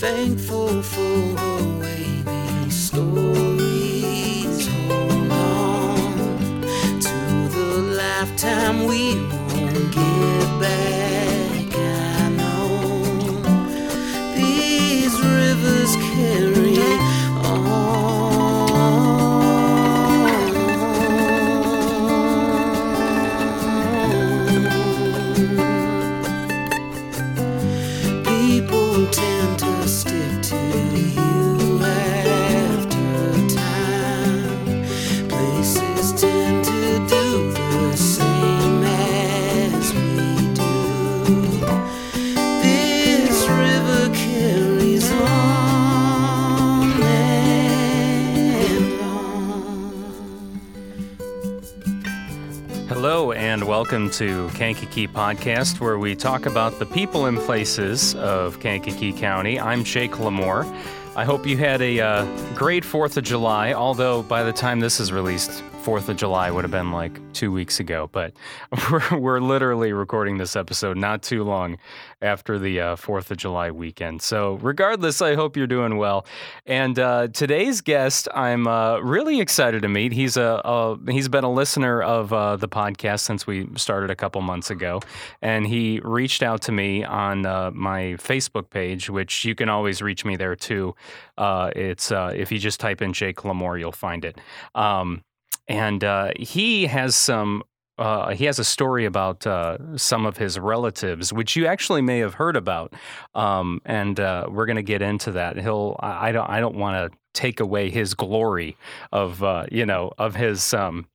Thankful for her wavy stories. Hold on to the lifetime we welcome to Kankakee Podcast, where we talk about the people and places of Kankakee County. I'm Jake Lamore. I hope you had a uh, great 4th of July, although by the time this is released, 4th of July would have been like two weeks ago. But we're, we're literally recording this episode not too long after the uh, 4th of July weekend. So, regardless, I hope you're doing well. And uh, today's guest, I'm uh, really excited to meet. He's a, a he's been a listener of uh, the podcast since we started a couple months ago, and he reached out to me on uh, my Facebook page, which you can always reach me there too. Uh, it's if you just type in Jake Lamore, you'll find it. Um, and uh, he has some uh, he has a story about uh, some of his relatives, which you actually may have heard about, um, and uh, we're going to get into that. He'll I don't I don't want to take away his glory of uh, you know of his. Um,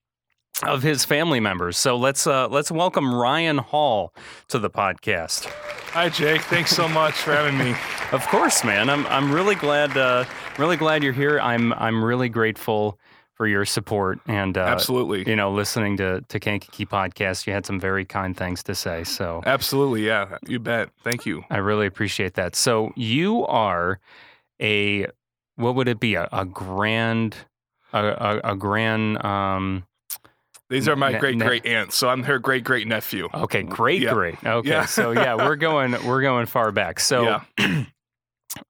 of his family members, so let's uh, let's welcome Ryan Hall to the podcast. Hi, Jake. Thanks so much for having me. Of course, man. I'm I'm really glad uh, really glad you're here. I'm I'm really grateful for your support and uh, Absolutely. you know listening to to Kankakee podcast. You had some very kind things to say, so Absolutely. Yeah, you bet. Thank you. I really appreciate that. So you are a what would it be a, a grand a, a, a grand um These are my Ne- great ne- great aunts, so I'm her great great nephew. okay great Yeah. great okay Yeah. so yeah we're going we're going far back so yeah.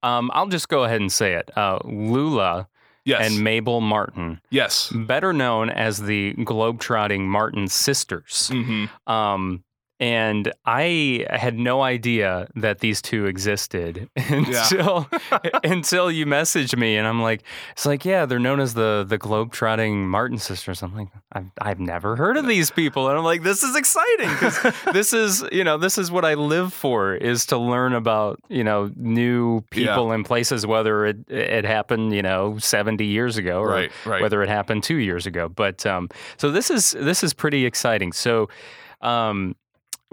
um I'll just go ahead and say it uh Lula Yes. and Mabel Martin yes. better known as the globetrotting Martin sisters. hmm Um, and I had no idea that these two existed until until you messaged me, and I'm like, it's like, yeah, they're known as the the globetrotting Martin sisters. I'm like, I've I've never heard of these people, and I'm like, this is exciting because this is you know this is what I live for is to learn about you know new people and places, whether it it happened you know 70 years ago or Right. Right. whether it happened two years ago. But um, so this is this is pretty exciting. So, um,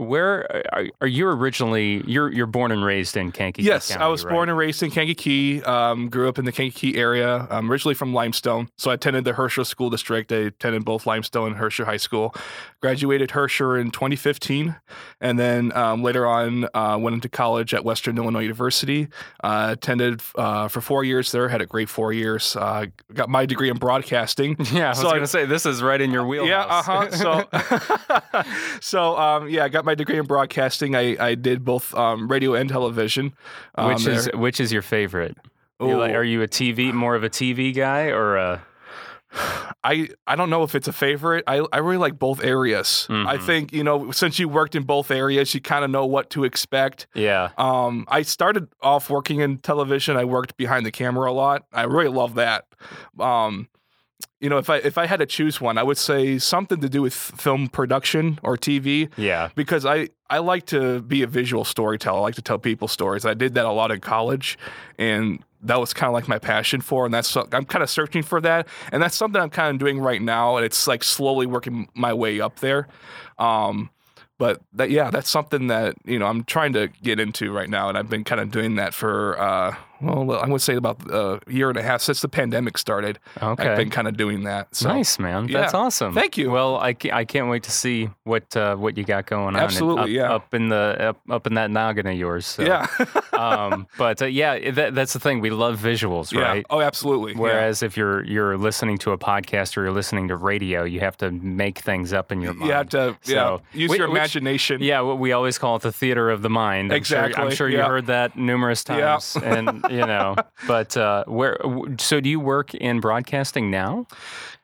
where are, are you originally? You're you're born and raised in Kankakee. Yes, County, I was right? born and raised in Kankakee. Um, grew up in the Kankakee area. I'm originally from Limestone, so I attended the Herscher School District. I attended both Limestone and Herscher High School. Graduated Herscher in 2015, and then um, later on uh, went into college at Western Illinois University. Uh, attended uh, for four years there. Had a great four years. Uh, got my degree in broadcasting. Yeah, I was So going to say this is right in your wheelhouse. Yeah, uh huh. So, so um, yeah, I got my degree in broadcasting. I, I did both um, radio and television. Um, which is there. which is your favorite? Like- are you a TV more of a TV guy or a? I I don't know if it's a favorite. I I really like both areas. I Mhm. think you know since you worked in both areas, you kind of know what to expect. Yeah, Um, I started off working in television. I worked behind the camera a lot. I really love that. Um, you know, if I if I had to choose one, I would say something to do with film production or TV. yeah, because I, I like to be a visual storyteller. I like to tell people stories. I did that a lot in college, and that was kind of like my passion for. And that's I'm kind of searching for that, and that's something I'm kind of doing right now. And it's like slowly working my way up there. Um, but that yeah, that's something that you know I'm trying to get into right now, and I've been kind of doing that for uh, well, I'm going to say about a year and a half since the pandemic started. okay. I've been kind of doing that. So. nice man, yeah. that's awesome. Thank you. Well, I, I can't wait to see what uh, what you got going on. Absolutely, up, yeah. up in the up, up in that noggin of yours. So. Yeah. um, but uh, yeah, that, that's the thing. We love visuals, yeah. right? Oh, absolutely. Yeah. Whereas if you're you're listening to a podcast or you're listening to radio, you have to make things up in your mind. You have to yeah, use whi- your which- imagination. Yeah, what we always call it the theater of the mind. I'm sure- I'm Exactly, sure, you yeah. heard that numerous Yeah. times. and you know. But uh, where? So do you work in broadcasting now?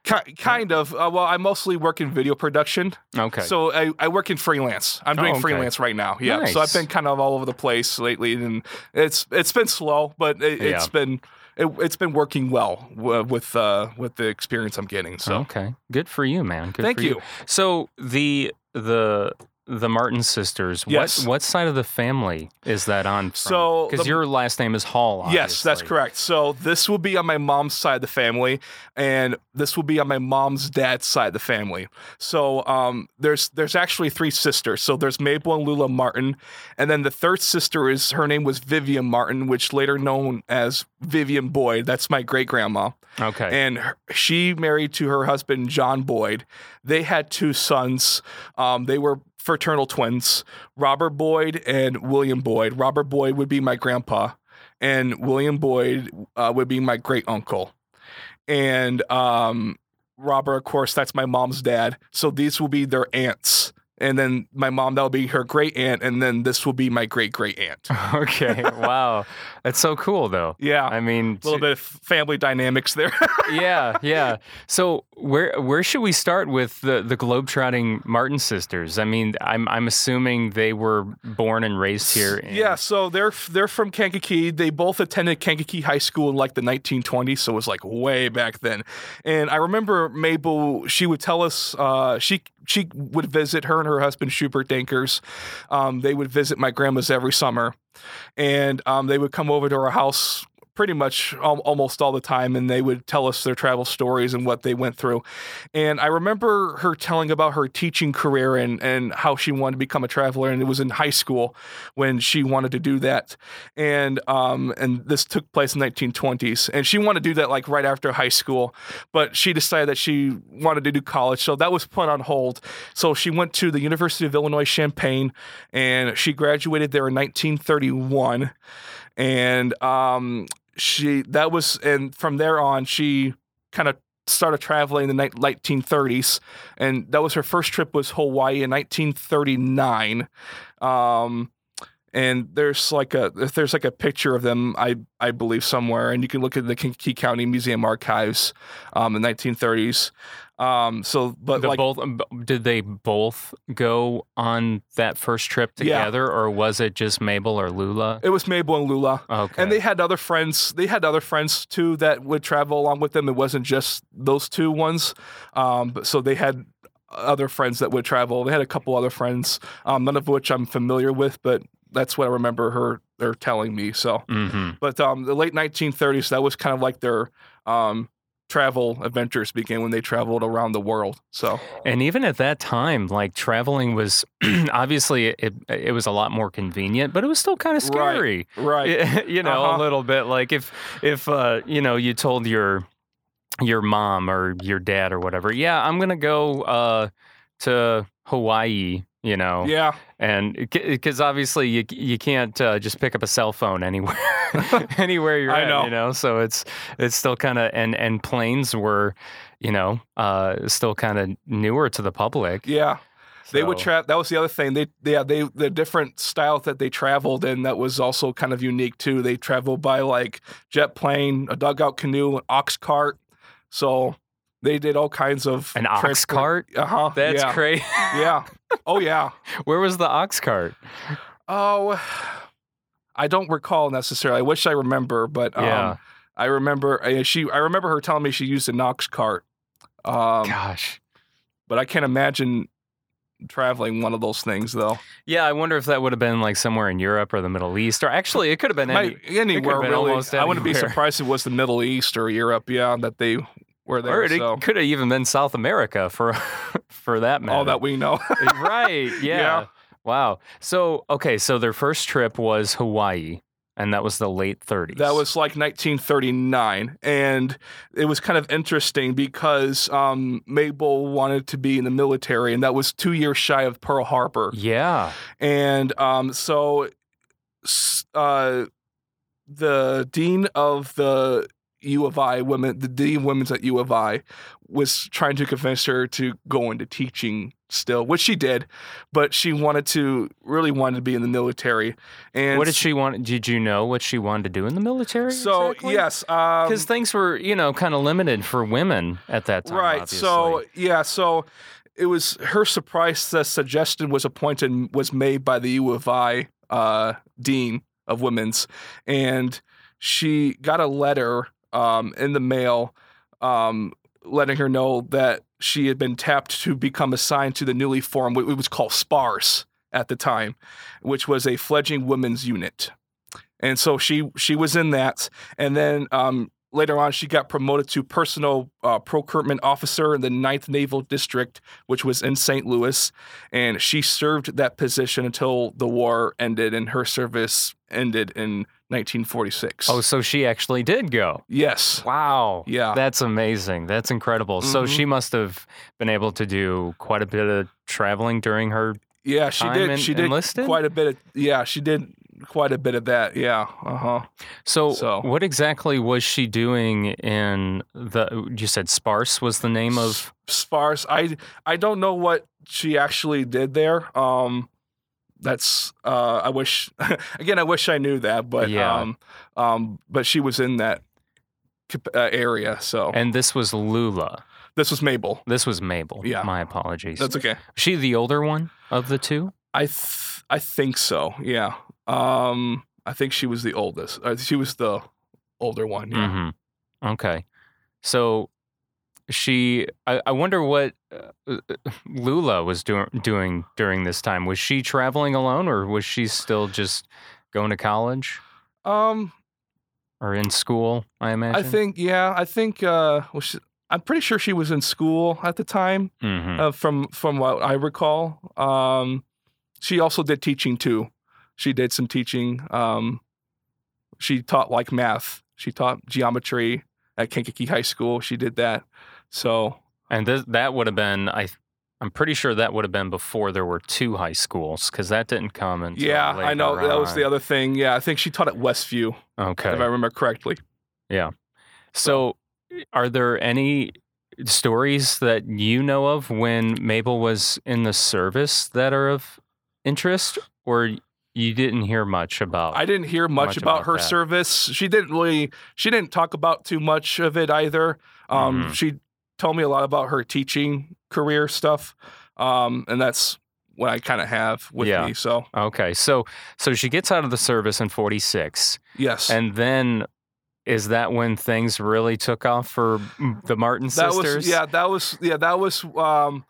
Ki- kind of. Uh, well, I mostly work in video production. Okay. So I, I work in freelance. I'm doing Oh, okay. freelance right now. Yeah. So I've been kind of all over the place lately, and it's it's been slow, but it, it's Yeah. been it, it's been working well w- with uh, with the experience I'm getting. So okay, good for you, man. Good thank for you. So the the the Martin sisters. Yes. What what side of the family is that on? So because your last name is Hall. Yes, that's correct. So this will be on my mom's side of the family, and this will be on my mom's dad's side of the family. So um, there's there's actually three sisters. So there's Mabel and Lula Martin, and then the third sister is her name was Vivian Martin, which later known as Vivian Boyd. That's my great grandma, Okay. and her, she married to her husband John Boyd. They had two sons. Um, they were fraternal twins, Robert Boyd and William Boyd. Robert Boyd would be my grandpa, and William Boyd uh, would be my great uncle. And um, Robert, of course, that's my mom's dad. So these will be their aunts. And then my mom, that'll be her great aunt. And then this will be my great great aunt. okay. Wow. That's so cool, though. Yeah. I mean, a little bit of family dynamics there. yeah, yeah. So where where should we start with the the globetrotting Martin sisters? I mean, I'm I'm assuming they were born and raised here. In, Yeah, so they're they're from Kankakee. They both attended Kankakee High School in like the 1920s, so it was like way back then. And I remember Mabel. She would tell us uh, she she would visit her and her husband Schubert Dankers. Um, they would visit my grandma's every summer, and um, they would come over to our house pretty much al- almost all the time and they would tell us their travel stories and what they went through. And i remember her telling about her teaching career and, and how she wanted to become a traveler and it was in high school when she wanted to do that. And um and this took place in the 1920s and she wanted to do that like right after high school but she decided that she wanted to do college so that was put on hold. So she went to the university of illinois champaign and she graduated there in 1931 and um she that was and from there on she kind of started traveling in the 1930s and that was her first trip was hawaii in 1939 um and there's like a there's like a picture of them i i believe somewhere and you can look at the kankakee county museum archives um in the 1930s um so but The like both um, did they both go on that first trip Yeah. together, or was it just Mabel or Lula? it was mabel and lula Okay. And they had other friends. They had other friends too that would travel along with them. It wasn't just those two ones. Um, but so they had other friends that would travel. They had a couple other friends, um, none of which I'm familiar with, but that's what I remember her they're telling me. So, hmm but um, the late 1930s, that was kind of like their um, travel adventures began when they traveled around the world. So, And even at that time, like traveling was obviously it it was a lot more convenient, but it was still kind of scary. right, you know, a Uh-huh. little bit like if if uh, you know you told your your mom or your dad or whatever, yeah, I'm gonna go uh, to Hawaii, you know, yeah, and because obviously you you can't uh, just pick up a cell phone anywhere anywhere you're I at, know. you know, so it's it's still kind of and and planes were, you know, uh, still kind of newer to the public. yeah. They would so- travel. That was the other thing. They, they, yeah, they, the different styles that they traveled in that was also kind of unique too. They traveled by like jet plane, a dugout canoe, an ox cart. So they did all kinds of an ox cart. Uh huh. That's yeah. crazy. yeah. Oh yeah. Where was the ox cart? Oh, I don't recall necessarily. I wish I remember, but um, Yeah. I remember uh, she. I remember her telling me she used an ox cart. Um, Gosh. but I can't imagine traveling one of those things though. Yeah, I wonder if that would have been like somewhere in Europe or the Middle East, or actually, it could have been any. Might- anywhere been really. I wouldn't be surprised if it was the Middle East or Europe. Yeah, that they were there. Or it so could have even been South America for for that matter. all that we know. right. Yeah. Yeah. Wow. So okay, so their first trip was Hawaii, and that was the late 30s. That was like 1939, and it was kind of interesting because um, Mabel wanted to be in the military, and that was two years shy of Pearl Harbor. Yeah. And um, so, uh, the dean of the U of I women, the dean of women's at U of I, was trying to convince her to go into teaching still, which she did, but she wanted to really wanted to be in the military. And what did she want? Did you know what she wanted to do in the military? So exactly? yes, um, because things were you know kind of limited for women at that time. right. obviously. So yeah, so it was her surprise. The suggestion was appointed was made by the U of I uh, dean of women's, and she got a letter um, in the mail um, letting her know that she had been tapped to become assigned to the newly formed what was called SPARS at the time, which was a fledgling women's unit. And so she she was in that, and then um, later on she got promoted to personal uh, procurement officer in the 9th Naval District, which was in St. Louis, and she served that position until the war ended and her service ended in 1946. oh, so she actually did go. yes, Wow. Yeah. That's amazing. That's incredible. So Mhm. she must have been able to do quite a bit of traveling during her. yeah, she did. en- she did enlisted? quite a bit of yeah, she did quite a bit of that. Yeah, uh huh. So, So- what exactly was she doing in the? You said SPARS was the name of. SPARS. I I don't know what she actually did there. Um, that's uh, I wish again. I wish I knew that, but Yeah. um, um, but she was in that uh, area. So And this was Lula. this was Mabel. This was Mabel. Yeah. My apologies. That's okay. Is she the older one of the two? I th- I think so. Yeah. Um, I think she was the oldest. Uh, she was the older one. Yeah. Mm-hmm. Okay. So she, I, I wonder what uh, Lula was doing doing during this time. Was she traveling alone, or was she still just going to college Um, or in school? I imagine. I think yeah. I think uh, well, she, I'm pretty sure she was in school at the time. Mhm. uh, from from what I recall. Um, she also did teaching too. She did some teaching. Um, she taught like math. She taught geometry at Kankakee High School. She did that. So And th- that would have been, I, I'm pretty sure that would have been before there were two high schools because that didn't come until yeah, I know later that was the other thing. Yeah, I think she taught at Westview, Okay. if I remember correctly. Yeah. So, are there any stories that you know of when Mabel was in the service that are of interest, or you didn't hear much about? I didn't hear much, Much about, about her that. service. She didn't really. She didn't talk about too much of it either. Um, Mhm. She told me a lot about her teaching career stuff, um, and that's what I kind of have with Yeah. me. So okay, so so she gets out of the service in '46, yes, and then is that when things really took off for mm, the Martin that sisters? was yeah, that was yeah, that was um,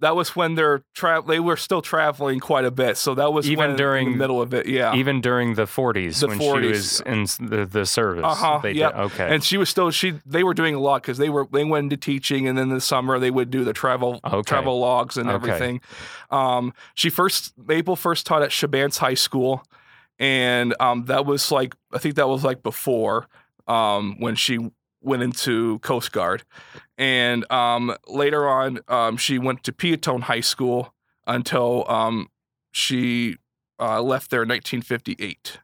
that was when they're tra- they were still traveling quite a bit. So that was Even during- the middle of it. Yeah, Even during the 40s The when 40s. she was in the, the service. Uh-huh, They did- Okay. and she was still she they were doing a lot because they were they went into teaching and then in the summer they would do the travel Okay. travel logs and Okay. everything um she first mabel first taught at Chebanse high school and um that was like i think that was like before um when she went into coast guard and um later on um she went to Peotone high school until um she uh, left there in 1958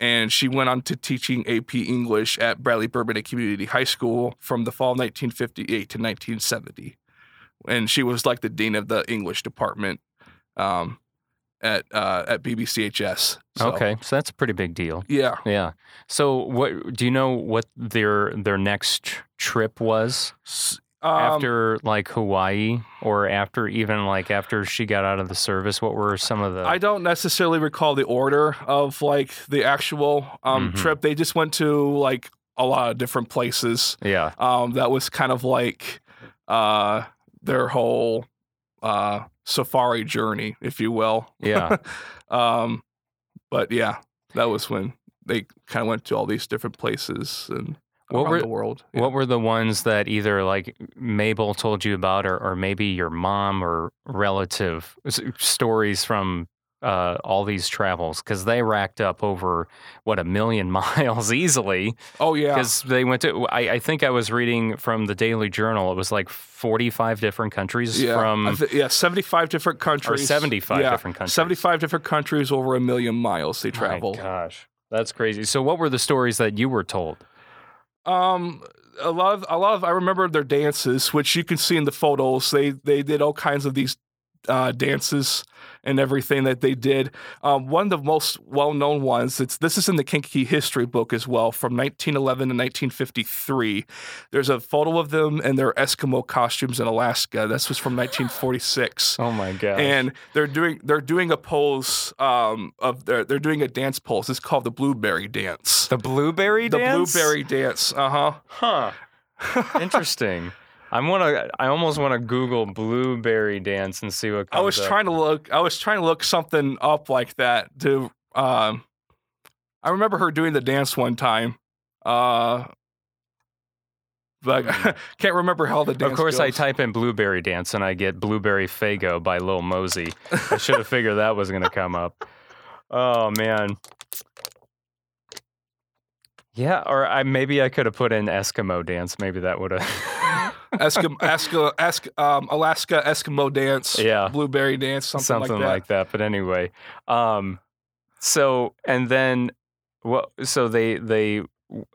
and she went on to teaching AP English at Bradley Bourbonnais Community High School from the fall of 1958 to 1970. And she was like the dean of the English department um, at uh, at BBCHS. So, okay, so that's a pretty big deal. Yeah. Yeah. So what do you know what their their next trip was Um, after like Hawaii or after even like after she got out of the service? What were some of the I don't necessarily recall the order of like the actual um, Mhm. trip. They just went to like a lot of different places. Yeah. um, that was kind of like uh, their whole uh, safari journey, if you will. Yeah. um, but yeah, that was when they kind of went to all these different places and What around were- the world. Yeah. What were the ones that either like Mabel told you about, or, or maybe your mom or relative stories from uh, all these travels? Because they racked up over what a million miles easily. oh yeah, Because they went to, I, I think I was reading from the Daily Journal. It was like forty-five different countries yeah, from I thi- yeah, seventy-five different countries, seventy-five yeah, different countries. seventy-five different countries over a million miles they travel. My gosh, that's crazy. So, what were the stories that you were told? Um, a lot of a lot of I remember their dances, which you can see in the photos. They they did all kinds of these uh, dances and everything that they did. Um, one of the most well-known ones. It's this is in the Kankakee history book as well, from 1911 to 1953. There's a photo of them in their Eskimo costumes in Alaska. This was from 1946 Oh my god. and they're doing they're doing a pose um, of they're they're doing a dance pose. It's called the blueberry dance. the blueberry The dance. The blueberry dance. Uh huh. Huh. Interesting. I'm wanna. I almost want to Google blueberry dance and see what comes I was up. trying to look. I was trying to look something up like that to. Um, I remember her doing the dance one time. Uh, but can't remember how the dance. Of course, I type in blueberry dance and I get Blueberry Faygo by Lil Mosey. I should have figured that was going to come up. Oh man. Yeah, or I maybe I could have put in Eskimo dance. Maybe that would have. Eskimo, Eskimo, Esk, um, Alaska Eskimo dance. Yeah. Blueberry dance. Something, something like that. But anyway, um, so and then what? So they they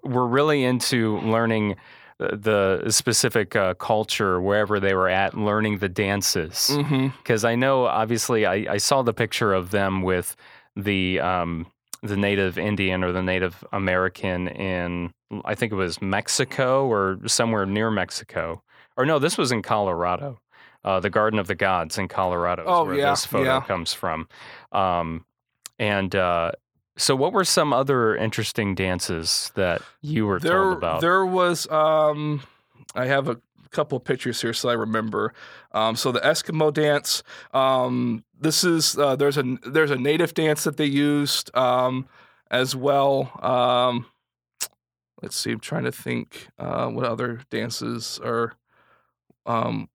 were really into learning the the specific uh, culture wherever they were at, learning the dances. Because I know, obviously, I, I saw the picture of them with the um, the Native Indian or the Native American in I think it was Mexico or somewhere near Mexico. Or no, this was in Colorado. Uh, the Garden of the Gods in Colorado is Oh, where yeah, this photo yeah. comes from. Um, and uh, so, what were some other interesting dances that you were there, told about? There was, um, I have a couple of pictures here, so I remember. Um, so the Eskimo dance. Um, this is uh, there's a there's a native dance that they used um, as well. Um, let's see. I'm trying to think uh, what other dances are. Um,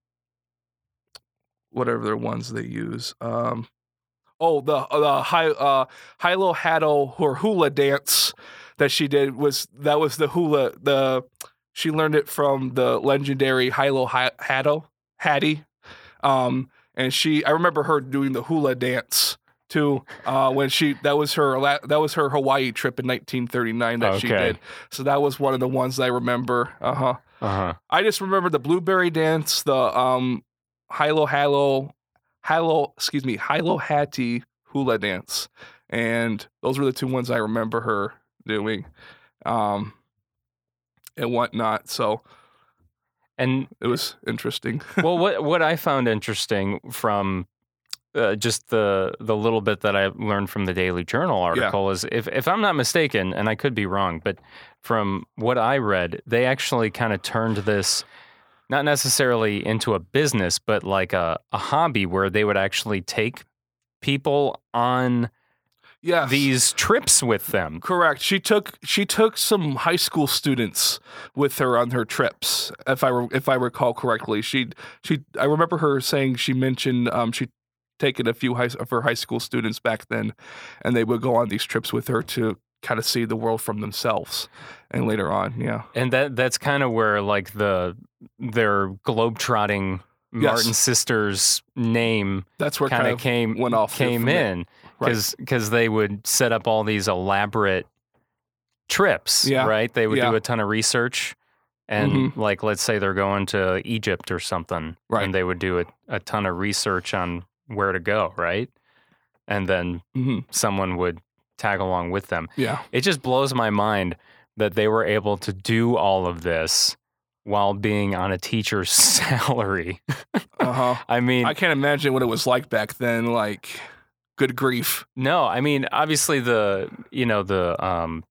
whatever their ones they use. Oh, the the high uh, Hilo Hatto or hula dance that she did was that was the hula the she learned it from the legendary Hilo Hi- Hatto Hattie, um, and she I remember her doing the hula dance too uh, when she that was her that was her Hawaii trip in 1939 that she did. So that was one of the ones I remember. Uh huh. uh-huh. I just remember the blueberry dance, the um Hilo Halo Hilo excuse me, Hilo Hattie hula dance. And those were the two ones I remember her doing. Um and whatnot. So And it was interesting. well, what what I found interesting from uh, just the the little bit that I learned from the Daily Journal article is, if if I'm not mistaken, and I could be wrong, but from what I read, they actually kind of turned this not necessarily into a business, but like a, a hobby where they would actually take people on yeah. these trips with them. Correct. She took she took some high school students with her on her trips. If I re- if I recall correctly, she she I remember her saying she mentioned um she taken a few high, of her high school students back then, and they would go on these trips with her to kind of see the world from themselves. And later on, yeah, And that that's kind of where like the their globetrotting Yes. Martin sisters name that's where kind of came went off came from in Right. because they would set up all these elaborate trips Yeah. right they would Yeah. do a ton of research and Mhm. like let's say they're going to Egypt or something Right. and they would do a, a ton of research on where to go right and then Mhm. someone would tag along with them Yeah, it just blows my mind that they were able to do all of this while being on a teacher's salary uh huh. i mean I can't imagine what it was like back then. Like, good grief. No, I mean obviously the you know the um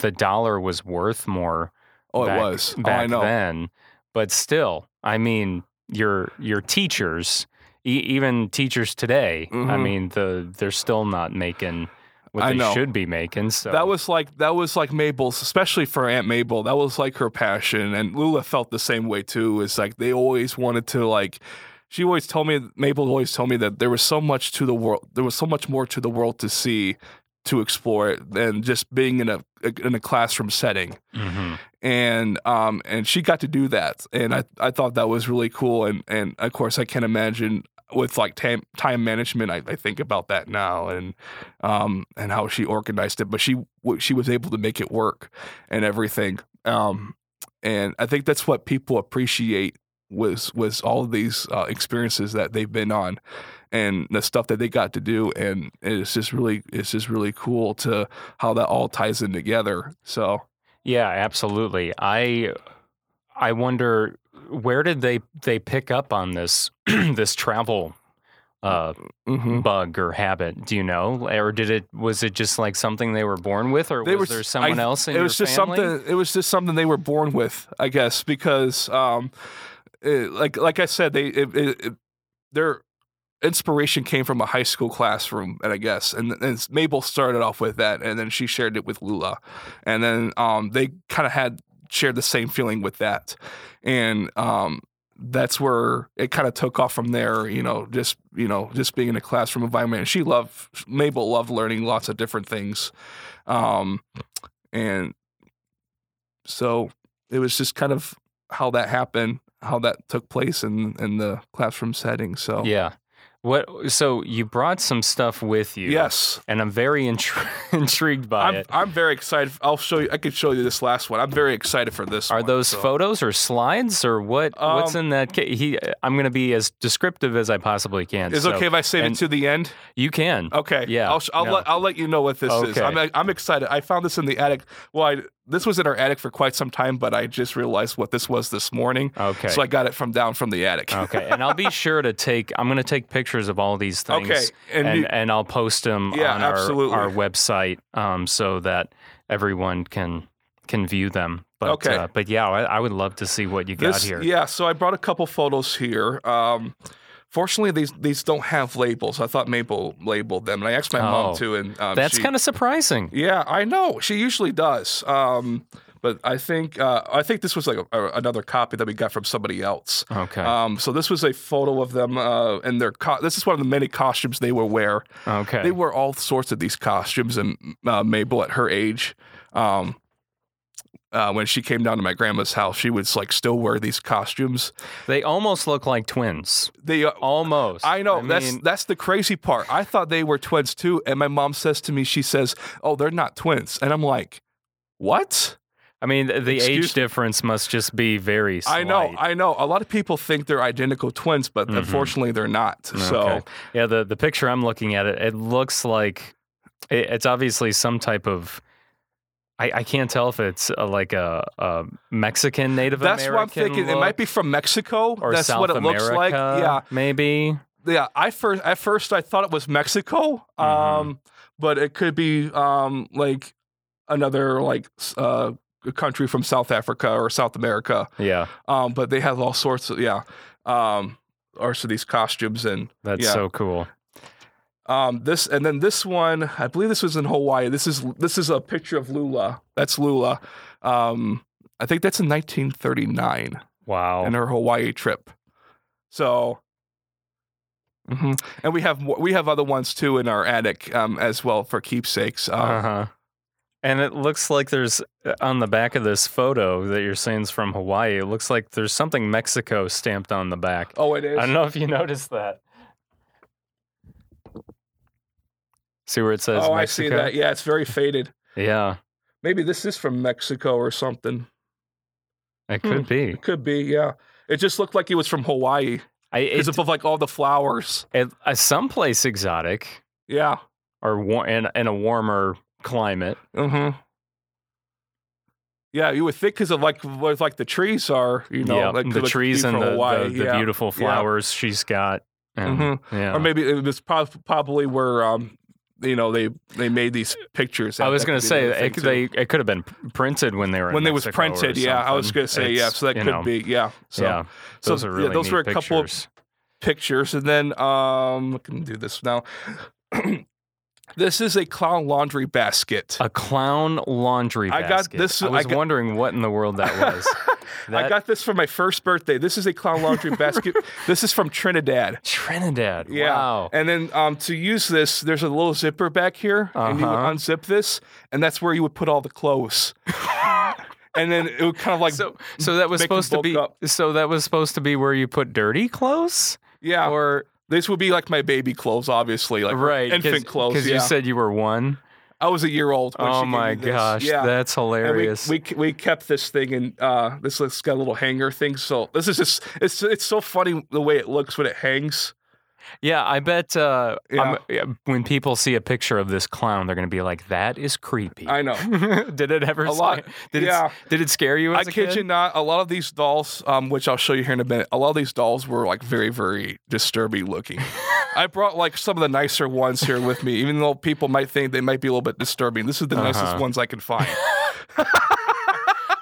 the dollar was worth more. Oh, back, it was. Oh, back I know. then, but still, I mean your your teachers, e- even teachers today. I Mhm. mean the they're still not making what I they know. should be making. So That was like that was like Mabel's, especially for Aunt Mabel. That was like her passion, and Lula felt the same way too. It's like they always wanted to like. She always told me Mabel always told me that there was so much to the world. There was so much more to the world to see, to explore it than just being in a in a classroom setting. Mhm. And um and she got to do that, and I I thought that was really cool. And and of course I can't imagine with like time time management, I, I think about that now, and um and how she organized it. But she she was able to make it work and everything. Um, and I think that's what people appreciate was was all of these uh, experiences that they've been on, and the stuff that they got to do, and it's just really it's just really cool to how that all ties in together. So Yeah, absolutely. I I wonder where did they they pick up on this this travel uh, mhm. bug or habit? Do you know, or did it was it just like something they were born with, or They was were- there someone I- else in it your was just family? something it was just something they were born with i guess because um it- like like i said they it, it, their inspiration came from a high school classroom and i guess and, and mabel started off with that and then she shared it with lula and then um they kind of had shared the same feeling with that and um that's where it kind of took off from there, you know, just you know, just being in a classroom environment. She loved Mabel loved learning lots of different things. Um and so it was just kind of how that happened, how that took place in in the classroom setting. So Yeah. What? So you brought some stuff with you. yes, And I'm very intri- intrigued by I'm it. I'm very excited. I'll show you. I could show you this last one. I'm very excited for this. Are one, those so. photos or slides or what? what's Um, in that? Ca- he, I'm going to be as descriptive as I possibly can. Is so okay if I save it to the end? You can. Okay. Yeah, I'll I'll, no. let, I'll let you know what this is. Okay. I'm I'm excited. I found this in the attic. Well, I, this was in our attic for quite some time, but I just realized what this was this morning. Okay. So I got it from down from the attic. Okay, and I'll be sure to take. I'm going to take pictures of all these things. Okay, and and you- and I'll post them Yeah, on our, absolutely. our website, um, so that everyone can can view them. But Okay. uh, but yeah, I, I would love to see what you got This- here. Yeah. So I brought a couple photos here. Um, fortunately, these these don't have labels. I thought Mabel labeled them, and I asked my Oh, mom too. And um, That's kind of surprising. Yeah, I know. She usually does. Um, but I think uh, I think this was like a, a- another copy that we got from somebody else. Okay. Um, so this was a photo of them uh, and their. Co- this is one of the many costumes they will wear. okay. They wear all sorts of these costumes, and uh, Mabel at her age. Um, uh, when she came down to my grandma's house, she would like still wear these costumes. They almost look like twins. They, uh, Almost. I know that's mean, that's the crazy part. I thought they were twins too, and my mom says to me, she says, "Oh, they're not twins," and I'm like, "What?" I mean, the Excuse age difference must just be very. Slight. I know, I know. A lot of people think they're identical twins, but Mhm. unfortunately, they're not. So yeah, the the picture I'm looking at it, it looks like it, it's obviously some type of. I, I can't tell if it's uh like a, a Mexican Native that's American. what I'm thinking. It might be from Mexico. or that's South what it looks like. America, Yeah, maybe. yeah. I first at first I thought it was Mexico, um, but it could be um, like another like uh, country from South Africa or South America. Yeah, Um, but they have all sorts of yeah, um, or so these costumes and that's Yeah. so cool. Um, this and then this one. I believe this was in Hawaii. This is this is a picture of Lula. That's Lula. Um, I think that's in 1939 Wow. in her Hawaii trip. So. Mhm. And we have we have other ones too in our attic um, as well for keepsakes. Um, Uh huh. And it looks like there's uh, on the back of this photo that you're saying is from Hawaii. It looks like there's something Mexico stamped on the back. Oh, it is. I don't know if you noticed that. See where it says oh, Mexico? I see that. Yeah, it's very faded. Yeah, Maybe this is from Mexico or something. it Hmm. could be. It could be. Yeah. It just looked like it was from Hawaii because it's of like all the flowers. it, uh, someplace exotic Yeah. or war- in, in a warmer climate. Mm-hmm. Yeah, you would think because of like what like the trees are, you know, yeah, like the trees and the, Hawaii, the, the yeah. beautiful flowers she's got. And, Mhm. Yeah. Or maybe it was probably where um, you know, they they made these pictures. I was going to say it, they it could have been printed when they were in when they was printed. Yeah, I was going to say yeah. So that could know, be yeah. So yeah, so, those are yeah, really those neat were a couple of pictures. pictures, and then um, I can do this now. this is a clown laundry basket. A clown laundry I got this- I I was got- wondering what in the world that was. I got this for my first birthday. This is a clown laundry basket. This is from Trinidad. Trinidad. Yeah. Wow. And then um, to use this, there's a little zipper back here, and you would Uh-huh. unzip this, and that's where you would put all the clothes. and then it would kind of like, So, so that was supposed to be. up. So that was supposed to be where you put dirty clothes, yeah, or this would be like my baby clothes, obviously, like right infant clothes. Because yeah. you said you were one. I was a year old. When she Oh my this. gosh, Yeah. that's And we, hilarious. we we kept this thing and uh this has got a little hanger thing. So this is just it's it's so funny the way it looks when it hangs. Yeah, I bet uh, Yeah. When people see a picture of this clown, they're going to be like, "That is creepy." I know. did it ever? A lot- sca- Did yeah. It, did it scare you I kid kid? you not. A lot of these dolls, um, which I'll show you here in a minute, a lot of these dolls were like very, very disturbing looking. I brought like some of the nicer ones here with me, even though people might think they might be a little bit disturbing. This is the nicest Uh-huh. ones I can find.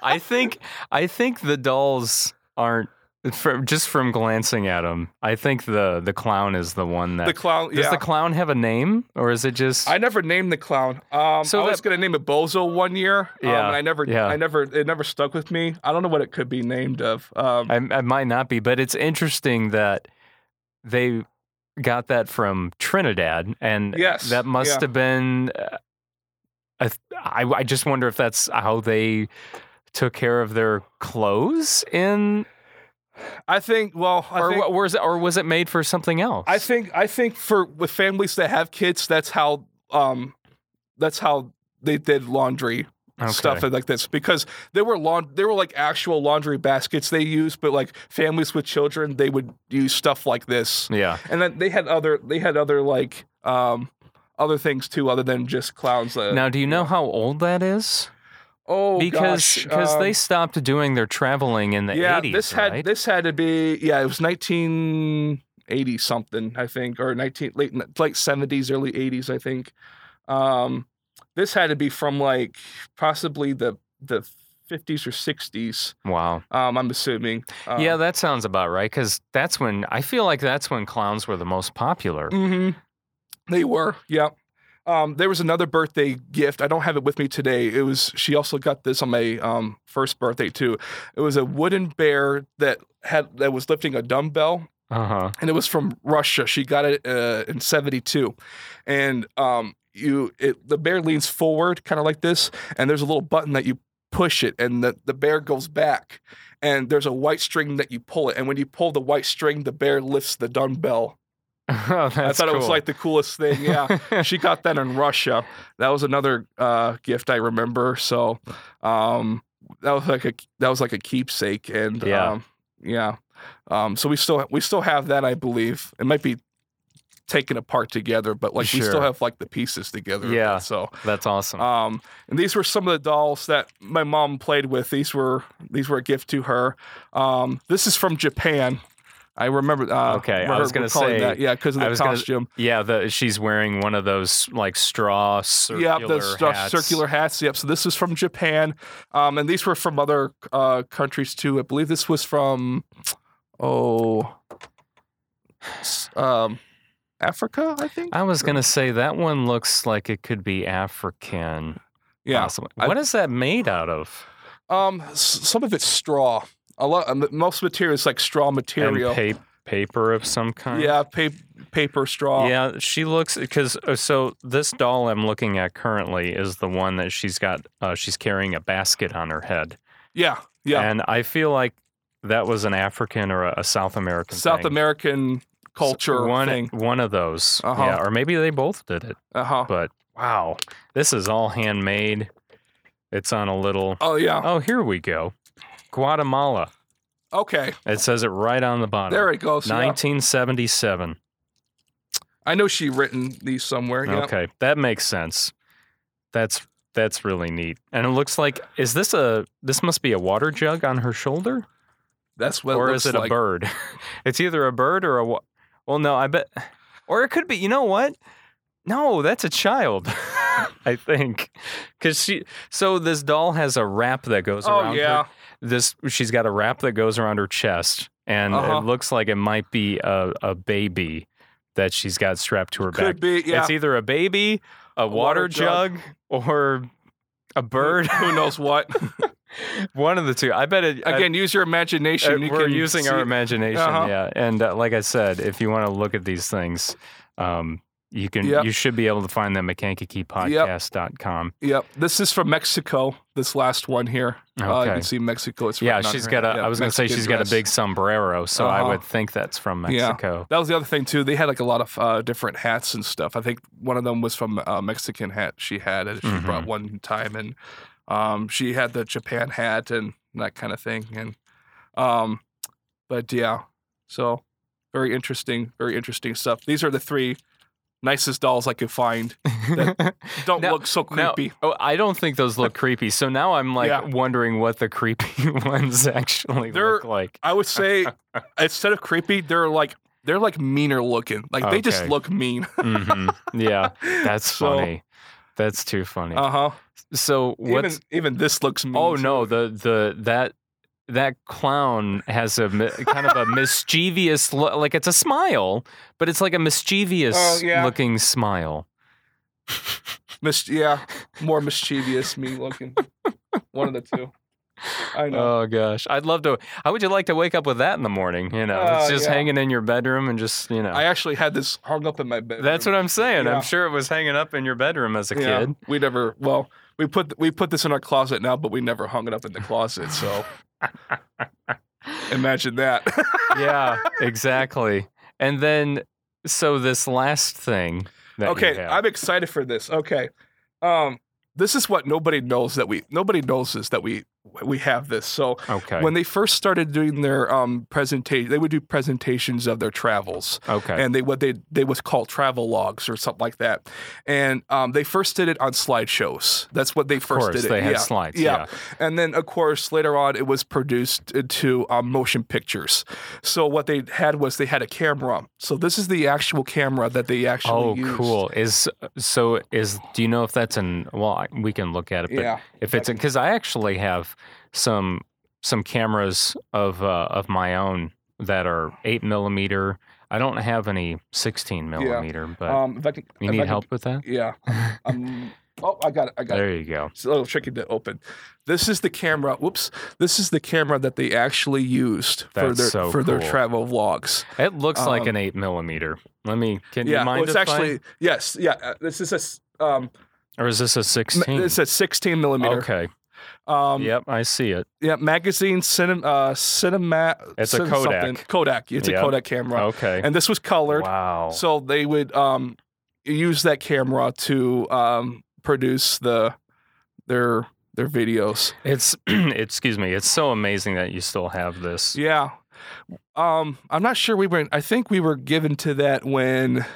I think I think the dolls aren't from just from glancing at them. I think the the clown is the one that The clown, does yeah. the clown have a name or is it just I never named the clown. Um, So I was gonna name it Bozo one year. um, Yeah, and I never, yeah. I never, it never stuck with me. I don't know what it could be named of. Um, I, I might not be, but it's interesting that they got that from Trinidad, and Yes, that must yeah. have been. Uh, a I, I just wonder if that's how they took care of their clothes in, I think. Well, I or think, wa- was it, or was it made for something else? I think I think for with families that have kids, that's how um that's how they did laundry Okay. stuff like this because there were there were like actual laundry baskets they used, but like families with children they would use stuff like this. Yeah. And then they had other they had other like um other things too other than just clowns. Uh, Now, do you know how old that is? Oh because because they um, stopped doing their traveling in the yeah 80s, this had right? this had to be yeah it was 1980 something I think or 19 late late 70s early 80s I think um this had to be from like possibly the the 50s or 60s wow. um I'm assuming um, yeah, that sounds about right. Because that's when I feel like that's when clowns were the most popular. hmm They were, yeah. Um, there was another birthday gift. I don't have it with me today. It was she also got this on my um, first birthday too. It was a wooden bear that had that was lifting a dumbbell, Uh huh. and it was from Russia. She got it uh, in '72, and um, you it the bear leans forward, kind of like this, and there's a little button that you push it, and the the bear goes back, and there's a white string that you pull it, and when you pull the white string, the bear lifts the dumbbell. oh, I thought it was like the coolest thing. Yeah, she got that in Russia. That was another uh, gift I remember. So um, that was like a that was like a keepsake, and Yeah. um, yeah. Um, so we still we still have that, I believe. It might be taken apart together, but like we still have like the pieces together. Yeah. it. So that's awesome. um, and these were some of the dolls that my mom played with. These were these were a gift to her. Um, this is from Japan. I remember. Uh, Okay, I was gonna say- that. yeah, because of I the was gonna- costume. yeah, the she's wearing one of those like straw circular Yeah, the stu- hats. circular hats. Yep. So this is from Japan, um, and these were from other uh, countries too. I believe this was from oh, um, Africa. I think. I was gonna say that one looks like it could be African. yeah. possibly. I- What is that made out of? Um, some of it's straw. A lot. um, Most material is like straw material. And pa- paper of some kind. yeah, pa- paper straw. Yeah, she looks because so this doll I'm looking at currently is the one that she's got. Uh, she's carrying a basket on her head, Yeah. Yeah. and I feel like that was an African or a, South American. South thing. American culture one thing. one of those. Uh-huh. Yeah, or maybe they both did it. Uh huh. But wow, this is all handmade. It's on a little. Oh yeah. Oh, here we go. Guatemala. Okay. It says it right on the bottom. There it goes. yeah. 1977. I know she written these somewhere. Yeah. Okay, that makes sense. That's that's really neat. And it looks like is this a this must be a water jug on her shoulder That's what. or is it a bird? it's either a bird or a wa- Well, no, I bet or it could be, you know what? No, that's a child. I think cuz she so this doll has a wrap that goes Oh around yeah. her. This she's got a wrap that goes around her chest and Uh-huh. it looks like it might be a, a baby that she's got strapped to her back. Be. Yeah. It's either a baby, a, water, water jug, jug. or a bird. Who knows what? One of the two. I bet it. I- Again, use your imagination. uh, you we're using our imagination, Uh-huh. yeah. And uh, like I said, if you want to look at these things, um, You can Yep. you should be able to find them at kankakeepodcast.com. Yep. This is from Mexico. This last one here. Uh, you can see Mexico. It's Yeah, she's her- got a. yeah, I was going to say she's got a big sombrero, so I Uh-huh. would think that's from Yeah. Mexico. That was the other thing too. They had like a lot of uh, different hats and stuff. I think one of them was from a Mexican hat she had, and she Mhm. brought one time, and um, she had the Japan hat and that kind of thing. And um, but yeah, so very interesting, very interesting stuff. These are the three nicest dolls I could find. Don't Now- look so now- creepy. oh, I don't think those look creepy. So now I'm like Yeah. wondering what the creepy ones actually They're- look like. I would say instead of creepy, they're like they're like meaner looking. Like they just look mean. hmm Yeah, that's So- funny. That's too funny. Uh huh. so what? Even even this looks mean. oh no, the the that that clown has a kind of a mischievous look. Like it's a smile, but it's like a mischievous Oh, yeah. looking smile. Mis- yeah, more mischievous, me looking. One of the two. I know. Oh gosh, I'd love to. How would you like to wake up with that in the morning? You know, it's Uh, just yeah. hanging in your bedroom and just you know. I actually had this hung up in my bed. That's what I'm saying. Yeah. I'm sure it was hanging up in your bedroom as a yeah, kid. we never. Well, we put we put this in our closet now, but we never hung it up in the closet. So imagine that. yeah, exactly. And then, so this last thing okay, I'm excited for this. Okay, um, this is what nobody knows that we nobody knows this that we we have this. So okay, when they first started doing their um presentation, they would do presentations of their travels. okay, and they what they they was called travel logs or something like that. And um, they first did it on slideshows. That's what they of first course did it. they had yeah. slides. Yeah. Yeah. And then of course later on it was produced into um, motion pictures. So what they had was they had a camera. So this is the actual camera that they actually Oh, used. cool. Is so is do you know if that's an well we can look at it but Yeah. if it's because I actually have some some cameras of uh, of my own that are eight millimeter. I don't have any sixteen millimeter, but Um, if I can, you need can- help with that. Yeah. Um, oh, I got it. I got it. There you go. It's a little tricky to open. This is the camera. Whoops. This is the camera that they actually used for their so for their travel vlogs. It looks like Um, an eight millimeter. Let me. Can yeah, you mind well, it's if I- actually yes, yeah. uh, This is a um, or is this a m- sixteen? it's a 16 millimeter. Okay. Um, yep, I see it. yeah, magazine cinema, uh, cinema. It's a Kodak. something. Kodak. It's Yep. a Kodak camera, Okay. and this was colored. wow. So they would um use that camera to um produce the their their videos. It's excuse me. It's so amazing that you still have this. Yeah. Um, I'm not sure we were. I think we were given to that when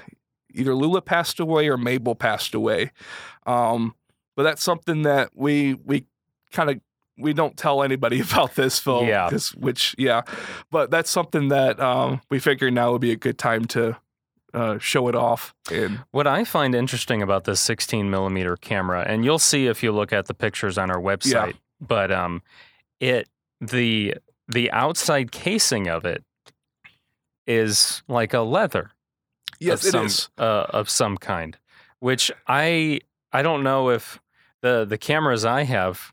either Lula passed away or Mabel passed away. Um, but that's something that we we kind of we don't tell anybody about this film. Yeah. which yeah, but that's something that um, we figured now would be a good time to uh, show it off. And What I find interesting about this 16 millimeter camera, and you'll see if you look at the pictures on our website, but um, it the the outside casing of it is like a leather. yes, of it some, is. uh, of some kind, which I I don't know if the the cameras I have,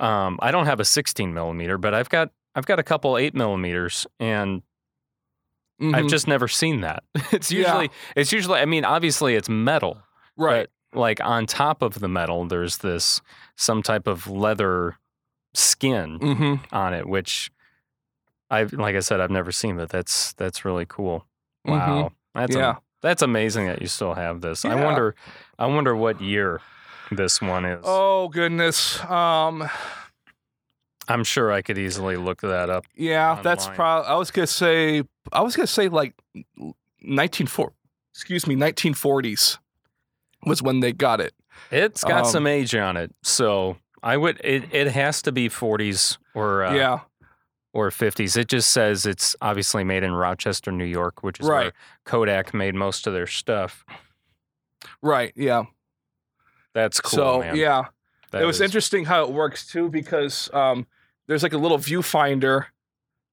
um, I don't have a 16 millimeter, but I've got I've got a couple eight millimeters, and I've Mhm. just never seen that. It's Yeah. usually it's usually I mean obviously it's metal, right. but like on top of the metal there's this some type of leather skin hmm on it, which I've like I said I've never seen, but that's that's really cool. Mhm. Wow, that's Yeah. am- that's amazing that you still have this. I wonder, I wonder what year this one is. Oh goodness. Um. I'm sure I could easily look that up. Yeah, that's online. probably. I was gonna say. I was gonna say like nineteen four. Excuse me, nineteen forties was when they got it. It's got Um, some age on it, so I would. It it has to be 40s or uh, yeah, or 50s. It just says it's obviously made in Rochester, New York, which is where Kodak made most of their stuff. right. Yeah. That's cool, so man. yeah, That it was is- interesting how it works too because um, there's like a little viewfinder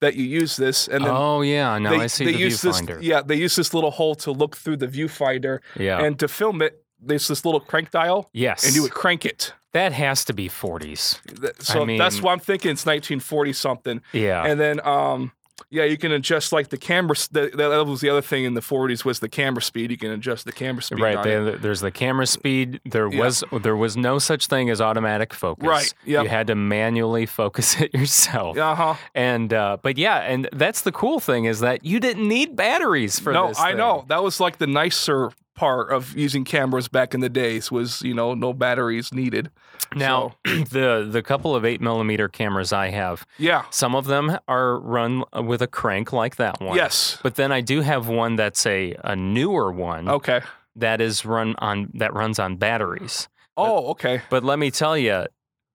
that you use this, and then oh yeah, now they, I see they the use viewfinder. this. Yeah, they use this little hole to look through the viewfinder, yeah. and to film it, there's this little crank dial, yes. and you would crank it. that has to be 40s. Th- So that's mean- that's why I'm thinking it's 1940 something. Yeah. And then um Yeah, you can adjust like the camera. The, that was the other thing in the 40s was the camera speed. You can adjust the camera speed. Right. They, there's the camera speed. There Yeah. was there was no such thing as automatic focus. Right, yep. You had to manually focus it yourself. Uh huh. And uh, but yeah, and that's the cool thing is that you didn't need batteries for this. No. I know that was like the nicer part of using cameras back in the days was you know no batteries needed. Now the the couple of eight millimeter cameras I have, Yeah. some of them are run with a crank like that one. Yes. But then I do have one that's a, a newer one Okay. that is run on that runs on batteries. Oh, okay. But let me tell you,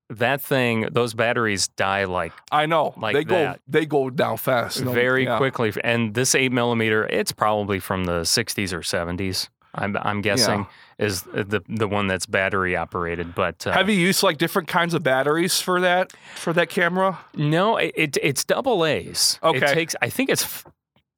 that thing, those batteries die like I know. Like they that. go they go down fast. No- very yeah. quickly. And this eight millimeter, it's probably from the 60s or 70s. I'm I'm guessing is the the one that's battery operated. But uh, Have you used like different kinds of batteries for that for that camera? no, it, it it's double A's. It Okay. takes. I think it's.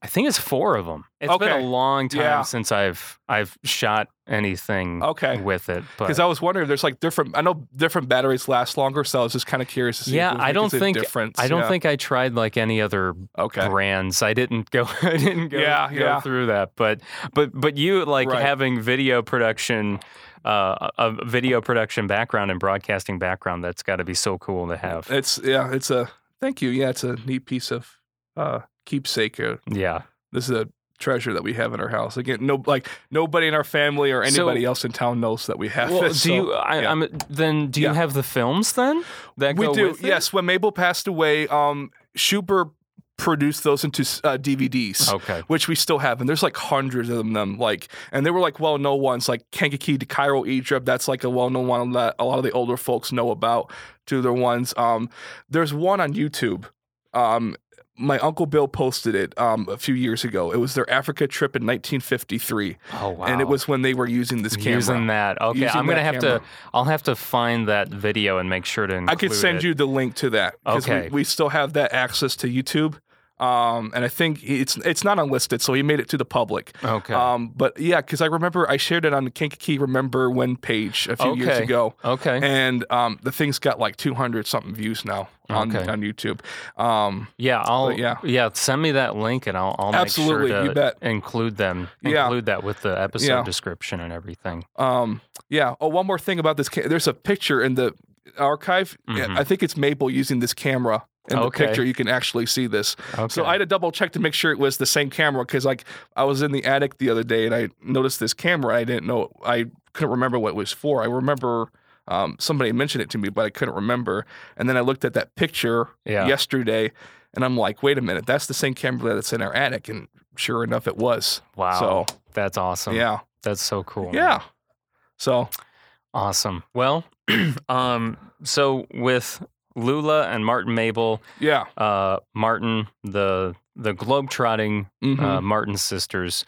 I think it's four of them. It's been a long time Yeah. since I've I've shot anything Okay. with it. Because I was wondering, if there's like different. I know different batteries last longer, so I was just kind of curious to see. Yeah, I don't think- difference. I don't Yeah. think I tried like any other Okay. brands. I didn't go. I didn't go, Yeah, go yeah. through that. But but but you like Right. having video production, uh, a video production background and broadcasting background. That's got to be so cool to have. It's yeah. It's a thank you. Yeah, it's a neat piece of uh, keepsake. Yeah. this is a treasure that we have in our house. Again, no like nobody in our family or So- anybody else in town knows that we have Well, this. do so, you? I, yeah. I'm then. Do you Yeah. have the films then? That we do. Yes, when Mabel passed away, um, Schubert produced those into uh, DVDs. Okay. Which we still have, and there's like hundreds of them. Like, and they were like well-known ones, like Kankakee to Cairo, Egypt. That's like a well-known one that a lot of the older folks know about. Two other ones. Um, there's one on YouTube. Um, my uncle Bill posted it um, a few years ago. It was their Africa trip in 1953, Oh wow. and it was when they were using this camera. using that. Okay, Using I'm gonna have camera. to. I'll have to find that video and make sure to. Include I could send it. you the link to that. Okay. We, we still have that access to YouTube. Um, and I think it's it's not unlisted, so he made it to the public. Okay. Um, but yeah, because I remember I shared it on the Kankakee Remember When page a few years ago, okay. and um, the thing's got like 200 something views now on Okay. on YouTube. Um, Yeah, I'll yeah. yeah. Send me that link and I'll I'll make Absolutely, sure you bet. include them. Yeah. Include that with the episode Yeah. description and everything. um, yeah. Oh, one more thing about this. There's a picture in the archive. Mhm. I think it's Mabel using this camera. In the Okay. picture, you can actually see this. Okay. So I had to double check to make sure it was the same camera because, like, I was in the attic the other day and I noticed this camera. I didn't know. I couldn't remember what it was for. I remember um, somebody mentioned it to me, but I couldn't remember. And then I looked at that picture Yeah. yesterday, and I'm like, wait a minute, that's the same camera that's in our attic. And sure enough, it was. wow. So That's awesome. yeah, That's so cool. man. yeah. So Awesome. Well, um, so with Lula and Martin Mabel, yeah, uh, Martin, the the globetrotting Mhm. uh, Martin sisters.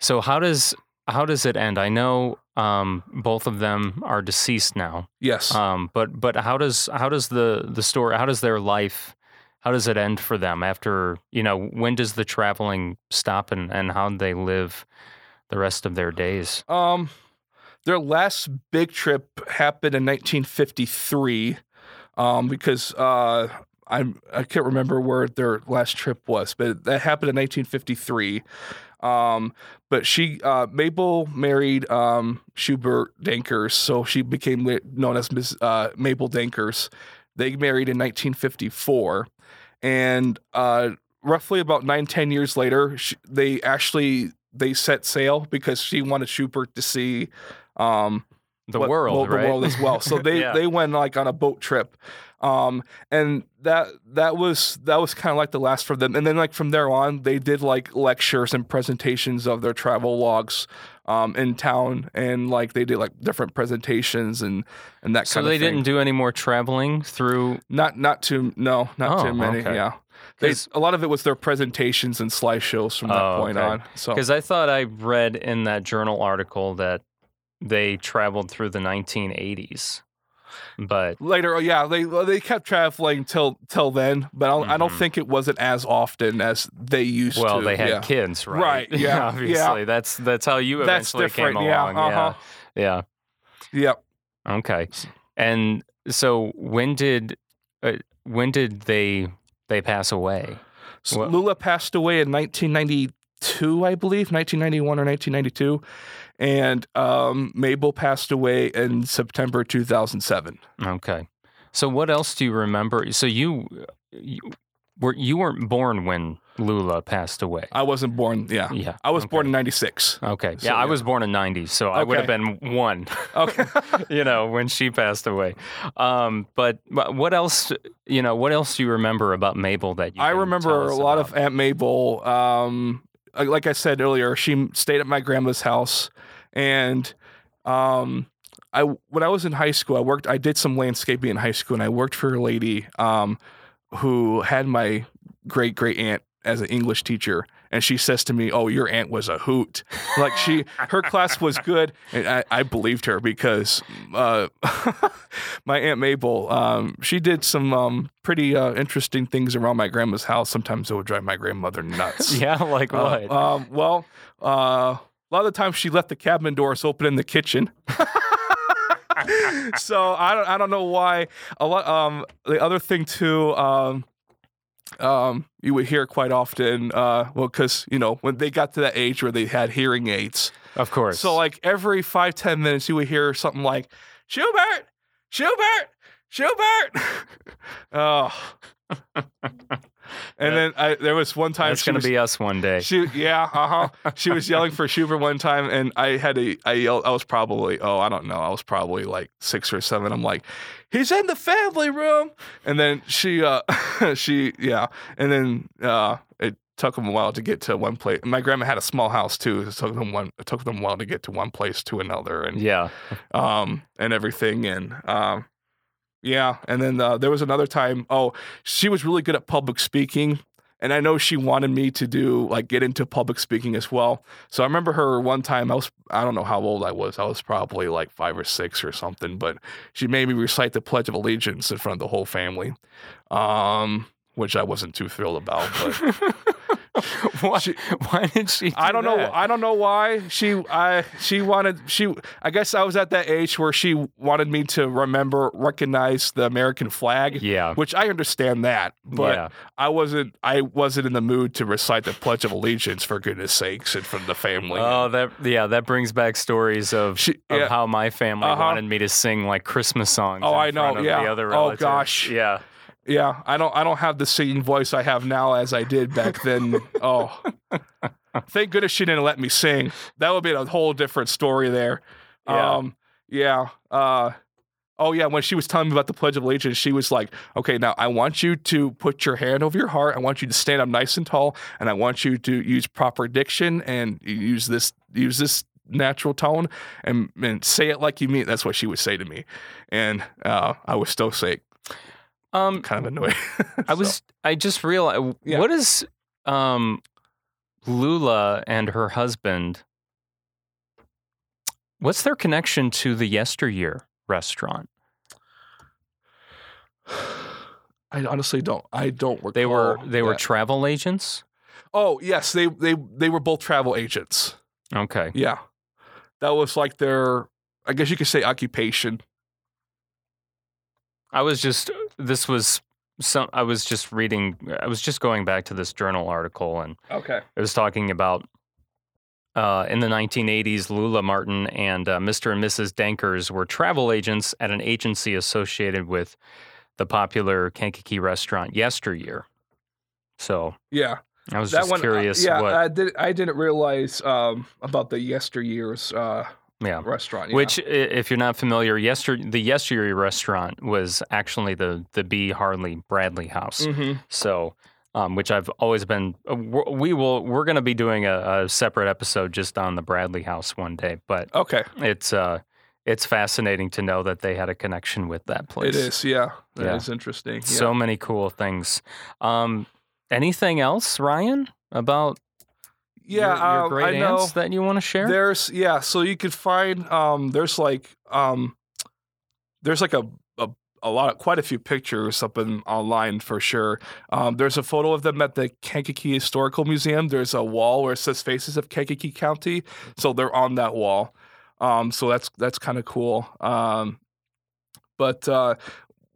So how does how does it end? I know um, both of them are deceased now. yes. Um, but but how does how does the the story how does their life how does it end for them after you know when does the traveling stop and and how do they live the rest of their days? Um, their last big trip happened in 1953, um, because uh, I I can't remember where their last trip was, but that happened in 1953. Um, but she uh, Mabel married um, Schubert Dankers, so she became known as Miss uh, Mabel Dankers. They married in 1954, and uh, roughly about nine ten years later, sh they actually they set sail because she wanted Schubert to see um, The what- world, well, right? the world as well. So they Yeah. they went like on a boat trip, um, and that that was that was kind of like the last for them. And then like from there on, they did like lectures and presentations of their travel logs um, in town, and like they did like different presentations and and that so kind of they thing. didn't do any more traveling through. Not not too no not Oh, too many okay. yeah. They, a lot of it was their presentations and slideshows from that Oh, point okay. on. So Because I thought I read in that journal article that they traveled through the 1980s, but later, oh yeah, they they kept traveling till till then, but I don't, I don't Mhm. think it wasn't as often as they used well, to. Well, they had yeah. kids, right? Right, yeah, obviously. That's that's how you That's eventually came different, yeah, uh-huh. Yeah, Yep. Okay. And so when did uh, when did they they pass away? So Well- Lula passed away in 1992, I believe, 1991 or 1992, and um, Mabel passed away in September 2007. Okay. So what else do you remember? So you, you were you weren't born when Lula passed away. I wasn't born. Yeah, Yeah. I was okay. born in '96. Okay. So, yeah, I was born in 90, so I would have been one, Okay. you know, when she passed away. Um, but but what else, you know, what else do you remember about Mabel that you I remember a lot about? of Aunt Mabel. Um, like- like I said earlier, she stayed at my grandma's house, and um, I when I was in high school, I worked. I did some landscaping in high school, and I worked for a lady um, who had my great great aunt as an English teacher. And she says to me, "Oh, your aunt was a hoot. Like she, her class was good." And I, I believed her because uh, my aunt Mabel, um, she did some um, pretty uh, interesting things around my grandma's house. Sometimes it would drive my grandmother nuts. Yeah, like Uh, what? um, well, uh, a lot of the times she left the cabin doors open in the kitchen. so I don't, I don't know why. A lot. Um, the other thing too. Um, you would hear quite often. Uh, well, because you know when they got to that age where they had hearing aids. of course. So like every five ten minutes, you would hear something like Schubert, Schubert, Schubert. oh. And then I, there was one time that's she going was, to be us one day. she yeah uh huh she was yelling for Schubert one time and I had to I yelled I was probably oh I don't know I was probably like six or seven. I'm like he's in the family room. And then she uh she yeah. And then uh it took them a while to get to one place. My grandma had a small house too. It took them one it took them a while to get to one place to another and yeah. um, and everything. And um, yeah, and then uh, there was another time. Oh, she was really good at public speaking, and I know she wanted me to do like get into public speaking as well. So I remember her one time. I was I don't know how old I was. I was probably like five or six or something. But she made me recite the Pledge of Allegiance in front of the whole family. Um, which I wasn't too thrilled about, but why, why did she? I do don't know. I don't know why she. I she wanted she. I guess I was at that age where she wanted me to remember, recognize the American flag. Yeah. Which I understand that, but Yeah. I wasn't. I wasn't in the mood to recite the Pledge of Allegiance for goodness sakes in front of the family. Oh, that yeah, that brings back stories of, She- of yeah. how my family Uh-huh. wanted me to sing like Christmas songs. Oh, I know, yeah. The other Oh, relatives. gosh. Yeah. Yeah, I don't. I don't have the singing voice I have now as I did back then. oh, thank goodness she didn't let me sing. That would be a whole different story there. Yeah. Um, yeah. Uh, oh yeah. When she was telling me about the Pledge of Allegiance, she was like, "Okay, now I want you to put your hand over your heart. I want you to stand up nice and tall, and I want you to use proper diction and use this use this." natural tone and, and say it like you mean that's what she would say to me and uh, i was still sick Um, kind of annoyed I was. I just realized. Yeah. What is um, Lula and her husband? What's their connection to the Yesteryear restaurant? I honestly don't. I don't recall. They were they were that. travel agents. oh yes, they they they were both travel agents. Okay. Yeah, that was like their. I guess you could say occupation. I was just this was some I was just reading I was just going back to this journal article and Okay. it was talking about uh, in the 1980s, Lula Martin and uh, Mr. and Mrs. Dankers were travel agents at an agency associated with the popular Kankakee restaurant Yesteryear. So Yeah, I was that just one. uh, curious yeah, what, I did. I didn't realize um, about the yesteryears uh, yeah. restaurant. Which, i- if you're not familiar, yester the Yesteryear restaurant was actually the the B. Harley Bradley House. Mhm. So, um, which I've always been. Uh, we're- will. We're going to be doing a, a separate episode just on the Bradley House one day. But Okay, it's uh, it's fascinating to know that they had a connection with that place. it is. Yeah, that is Yeah. interesting. Yeah. So many cool things. Um, anything else, Ryan, about yeah, your, your um, great I know. aunts that you want to share? There's yeah, so you could find um there's like um there's like a a, a lot of quite a few pictures up in online for sure. Um there's a photo of them at the Kankakee Historical Museum. There's a wall where it says Faces of Kankakee County. So they're on that wall. Um so that's that's kind of cool. Um but uh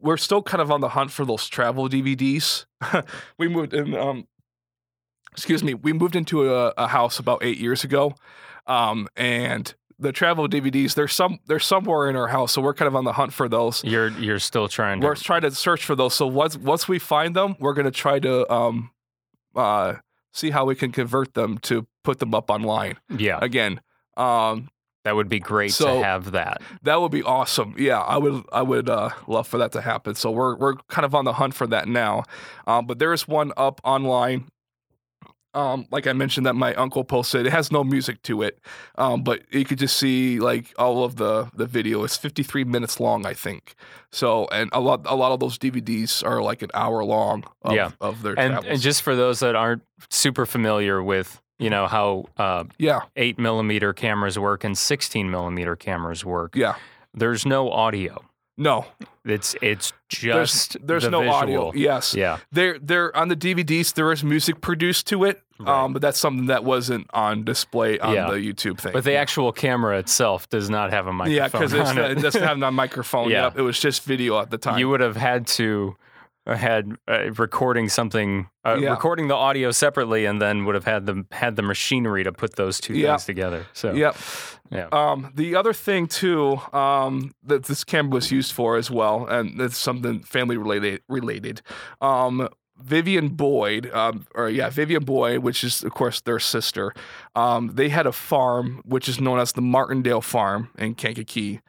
we're still kind of on the hunt for those travel DVDs. we moved in um excuse me, we moved into a, a house about eight years ago, um, and the travel DVDs they're some they're somewhere in our house, so we're kind of on the hunt for those. You're you're still trying to. We're trying to search for those. So once once we find them, we're gonna try to um, uh, see how we can convert them to put them up online yeah, again. Um, that would be great So- to have that. That would be awesome. Yeah, I would I would uh, love for that to happen. So we're we're kind of on the hunt for that now. Um, but there is one up online. Um, like I mentioned, that my uncle posted. It has no music to it, um, but you could just see like all of the the video. It's 53 minutes long, I think. So, and a lot a lot of those DVDs are like an hour long. Of, Yeah. of their And, travels. and just for those that aren't super familiar with, you know, how uh, yeah, eight millimeter cameras work and 16 millimeter cameras work, yeah, there's no audio. No, It's it's just there's the no visual. audio. Yes, Yeah, There, there on the DVDs there is music produced to it, Right. um, but that's something that wasn't on display on Yeah. the YouTube thing. but the yeah. actual camera itself does not have a microphone. yeah, because on it doesn't have a microphone. Yeah. Yep, it was just video at the time. you would have had to had uh, recording something, uh, Yeah. recording the audio separately, and then would have had the had the machinery to put those two Yeah. things together. So Yep. yeah, Um, the other thing too um, that this camera was used for as well, and it's something family related. Related. Um, Vivian Boyd, um, or yeah, Vivian Boyd, which is of course their sister. Um, they had a farm which is known as the Martindale Farm in Kankakee,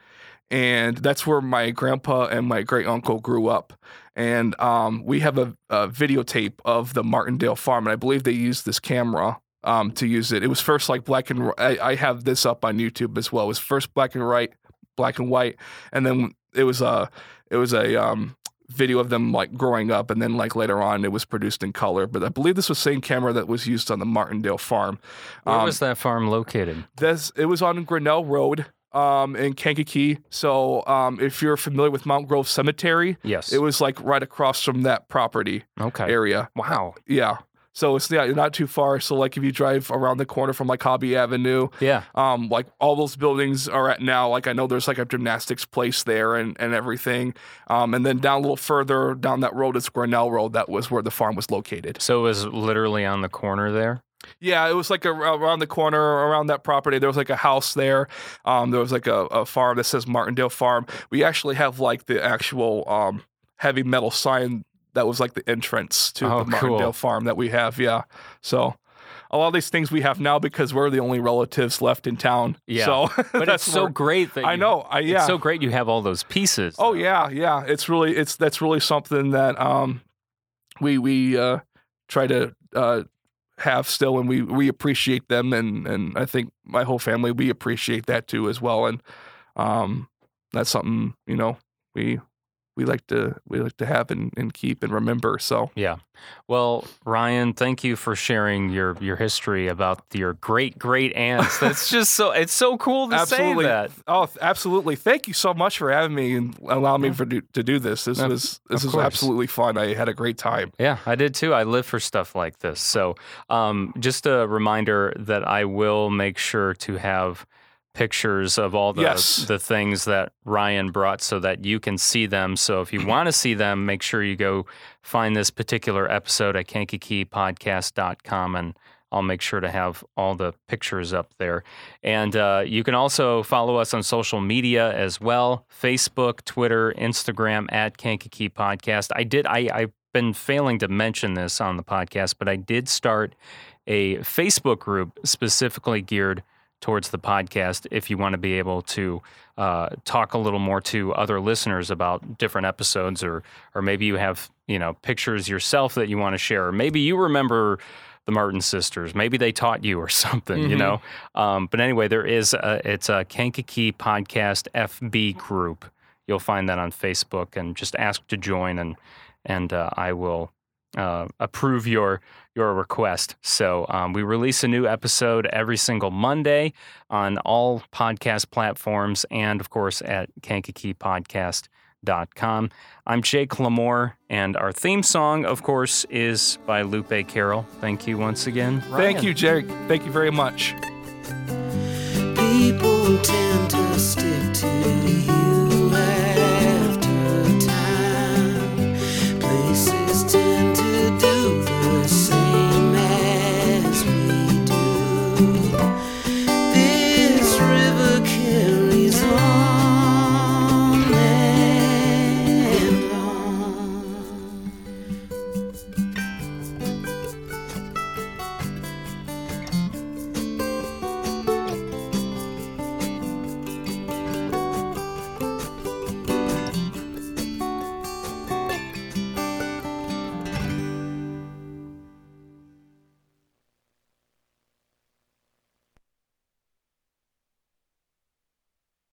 and that's where my grandpa and my great uncle grew up. And um, we have a, a videotape of the Martindale Farm, and I believe they used this camera um, to use it. It was first like black and I, I have this up on YouTube as well. It was first black and white, black and white, and then it was a it was a um, video of them like growing up, and then like later on it was produced in color. But I believe this was the same camera that was used on the Martindale Farm. where Um, was that farm located? this it was on Grinnell Road um, in Kankakee. So um, if you're familiar with Mound Grove Cemetery, Yes. it was like right across from that property okay. area. Wow. Yeah. So it's yeah, not too far. So like if you drive around the corner from like Hobbie Avenue, Yeah. um, like all those buildings are at now. Like I know there's like a gymnastics place there and, and everything. Um, and then down a little further down that road is Grinnell Road. That was where the farm was located. So it was literally on the corner there. Yeah, it was like a, around the corner around that property. There was like a house there. Um, there was like a, a farm that says Martindale Farm. We actually have like the actual um, heavy metal sign that was like the entrance to Oh, the Martindale cool. Farm that we have. Yeah, so. A lot of these things we have now because we're the only relatives left in town. Yeah. So But it's that's so great that I know. I yeah. It's so great you have all those pieces. Oh though. yeah, yeah. It's really it's that's really something that um we we uh try to uh have still and we we appreciate them and and I think my whole family we appreciate that too as well and um that's something, you know, we we like to we like to have and, and keep and remember. So Yeah. Well, Ryan, thank you for sharing your your history about your great great aunts. That's just so it's so cool to absolutely say that. Oh, absolutely. Thank you so much for having me and allowing me for do, to do this. This Of- was this was course. absolutely fun. I had a great time. Yeah, I did too. I live for stuff like this. So, um, just a reminder that I will make sure to have pictures of all the Yes. the things that Ryan brought so that you can see them. So if you want to see them, make sure you go find this particular episode at kankakeepodcast.com and I'll make sure to have all the pictures up there. And uh, you can also follow us on social media as well Facebook, Twitter, Instagram at Kankakee Podcast. I did, I, I've been failing to mention this on the podcast, but I did start a Facebook group specifically geared towards the podcast if you want to be able to uh, talk a little more to other listeners about different episodes or or maybe you have you know pictures yourself that you want to share. Or maybe you remember the Martin sisters. Maybe they taught you or something you Mhm. know? Um, but anyway there is a, it's a Kankakee podcast FB group. You'll find that on Facebook. And just ask to join and and uh, I will uh, approve your your request. So um, we release a new episode every single Monday on all podcast platforms and, of course, at kankakeepodcast.com. I'm Jake Lamore, and our theme song, of course, is by Lupe Carroll. Thank you once again. Thank you, Jake. Thank you very much. People tend to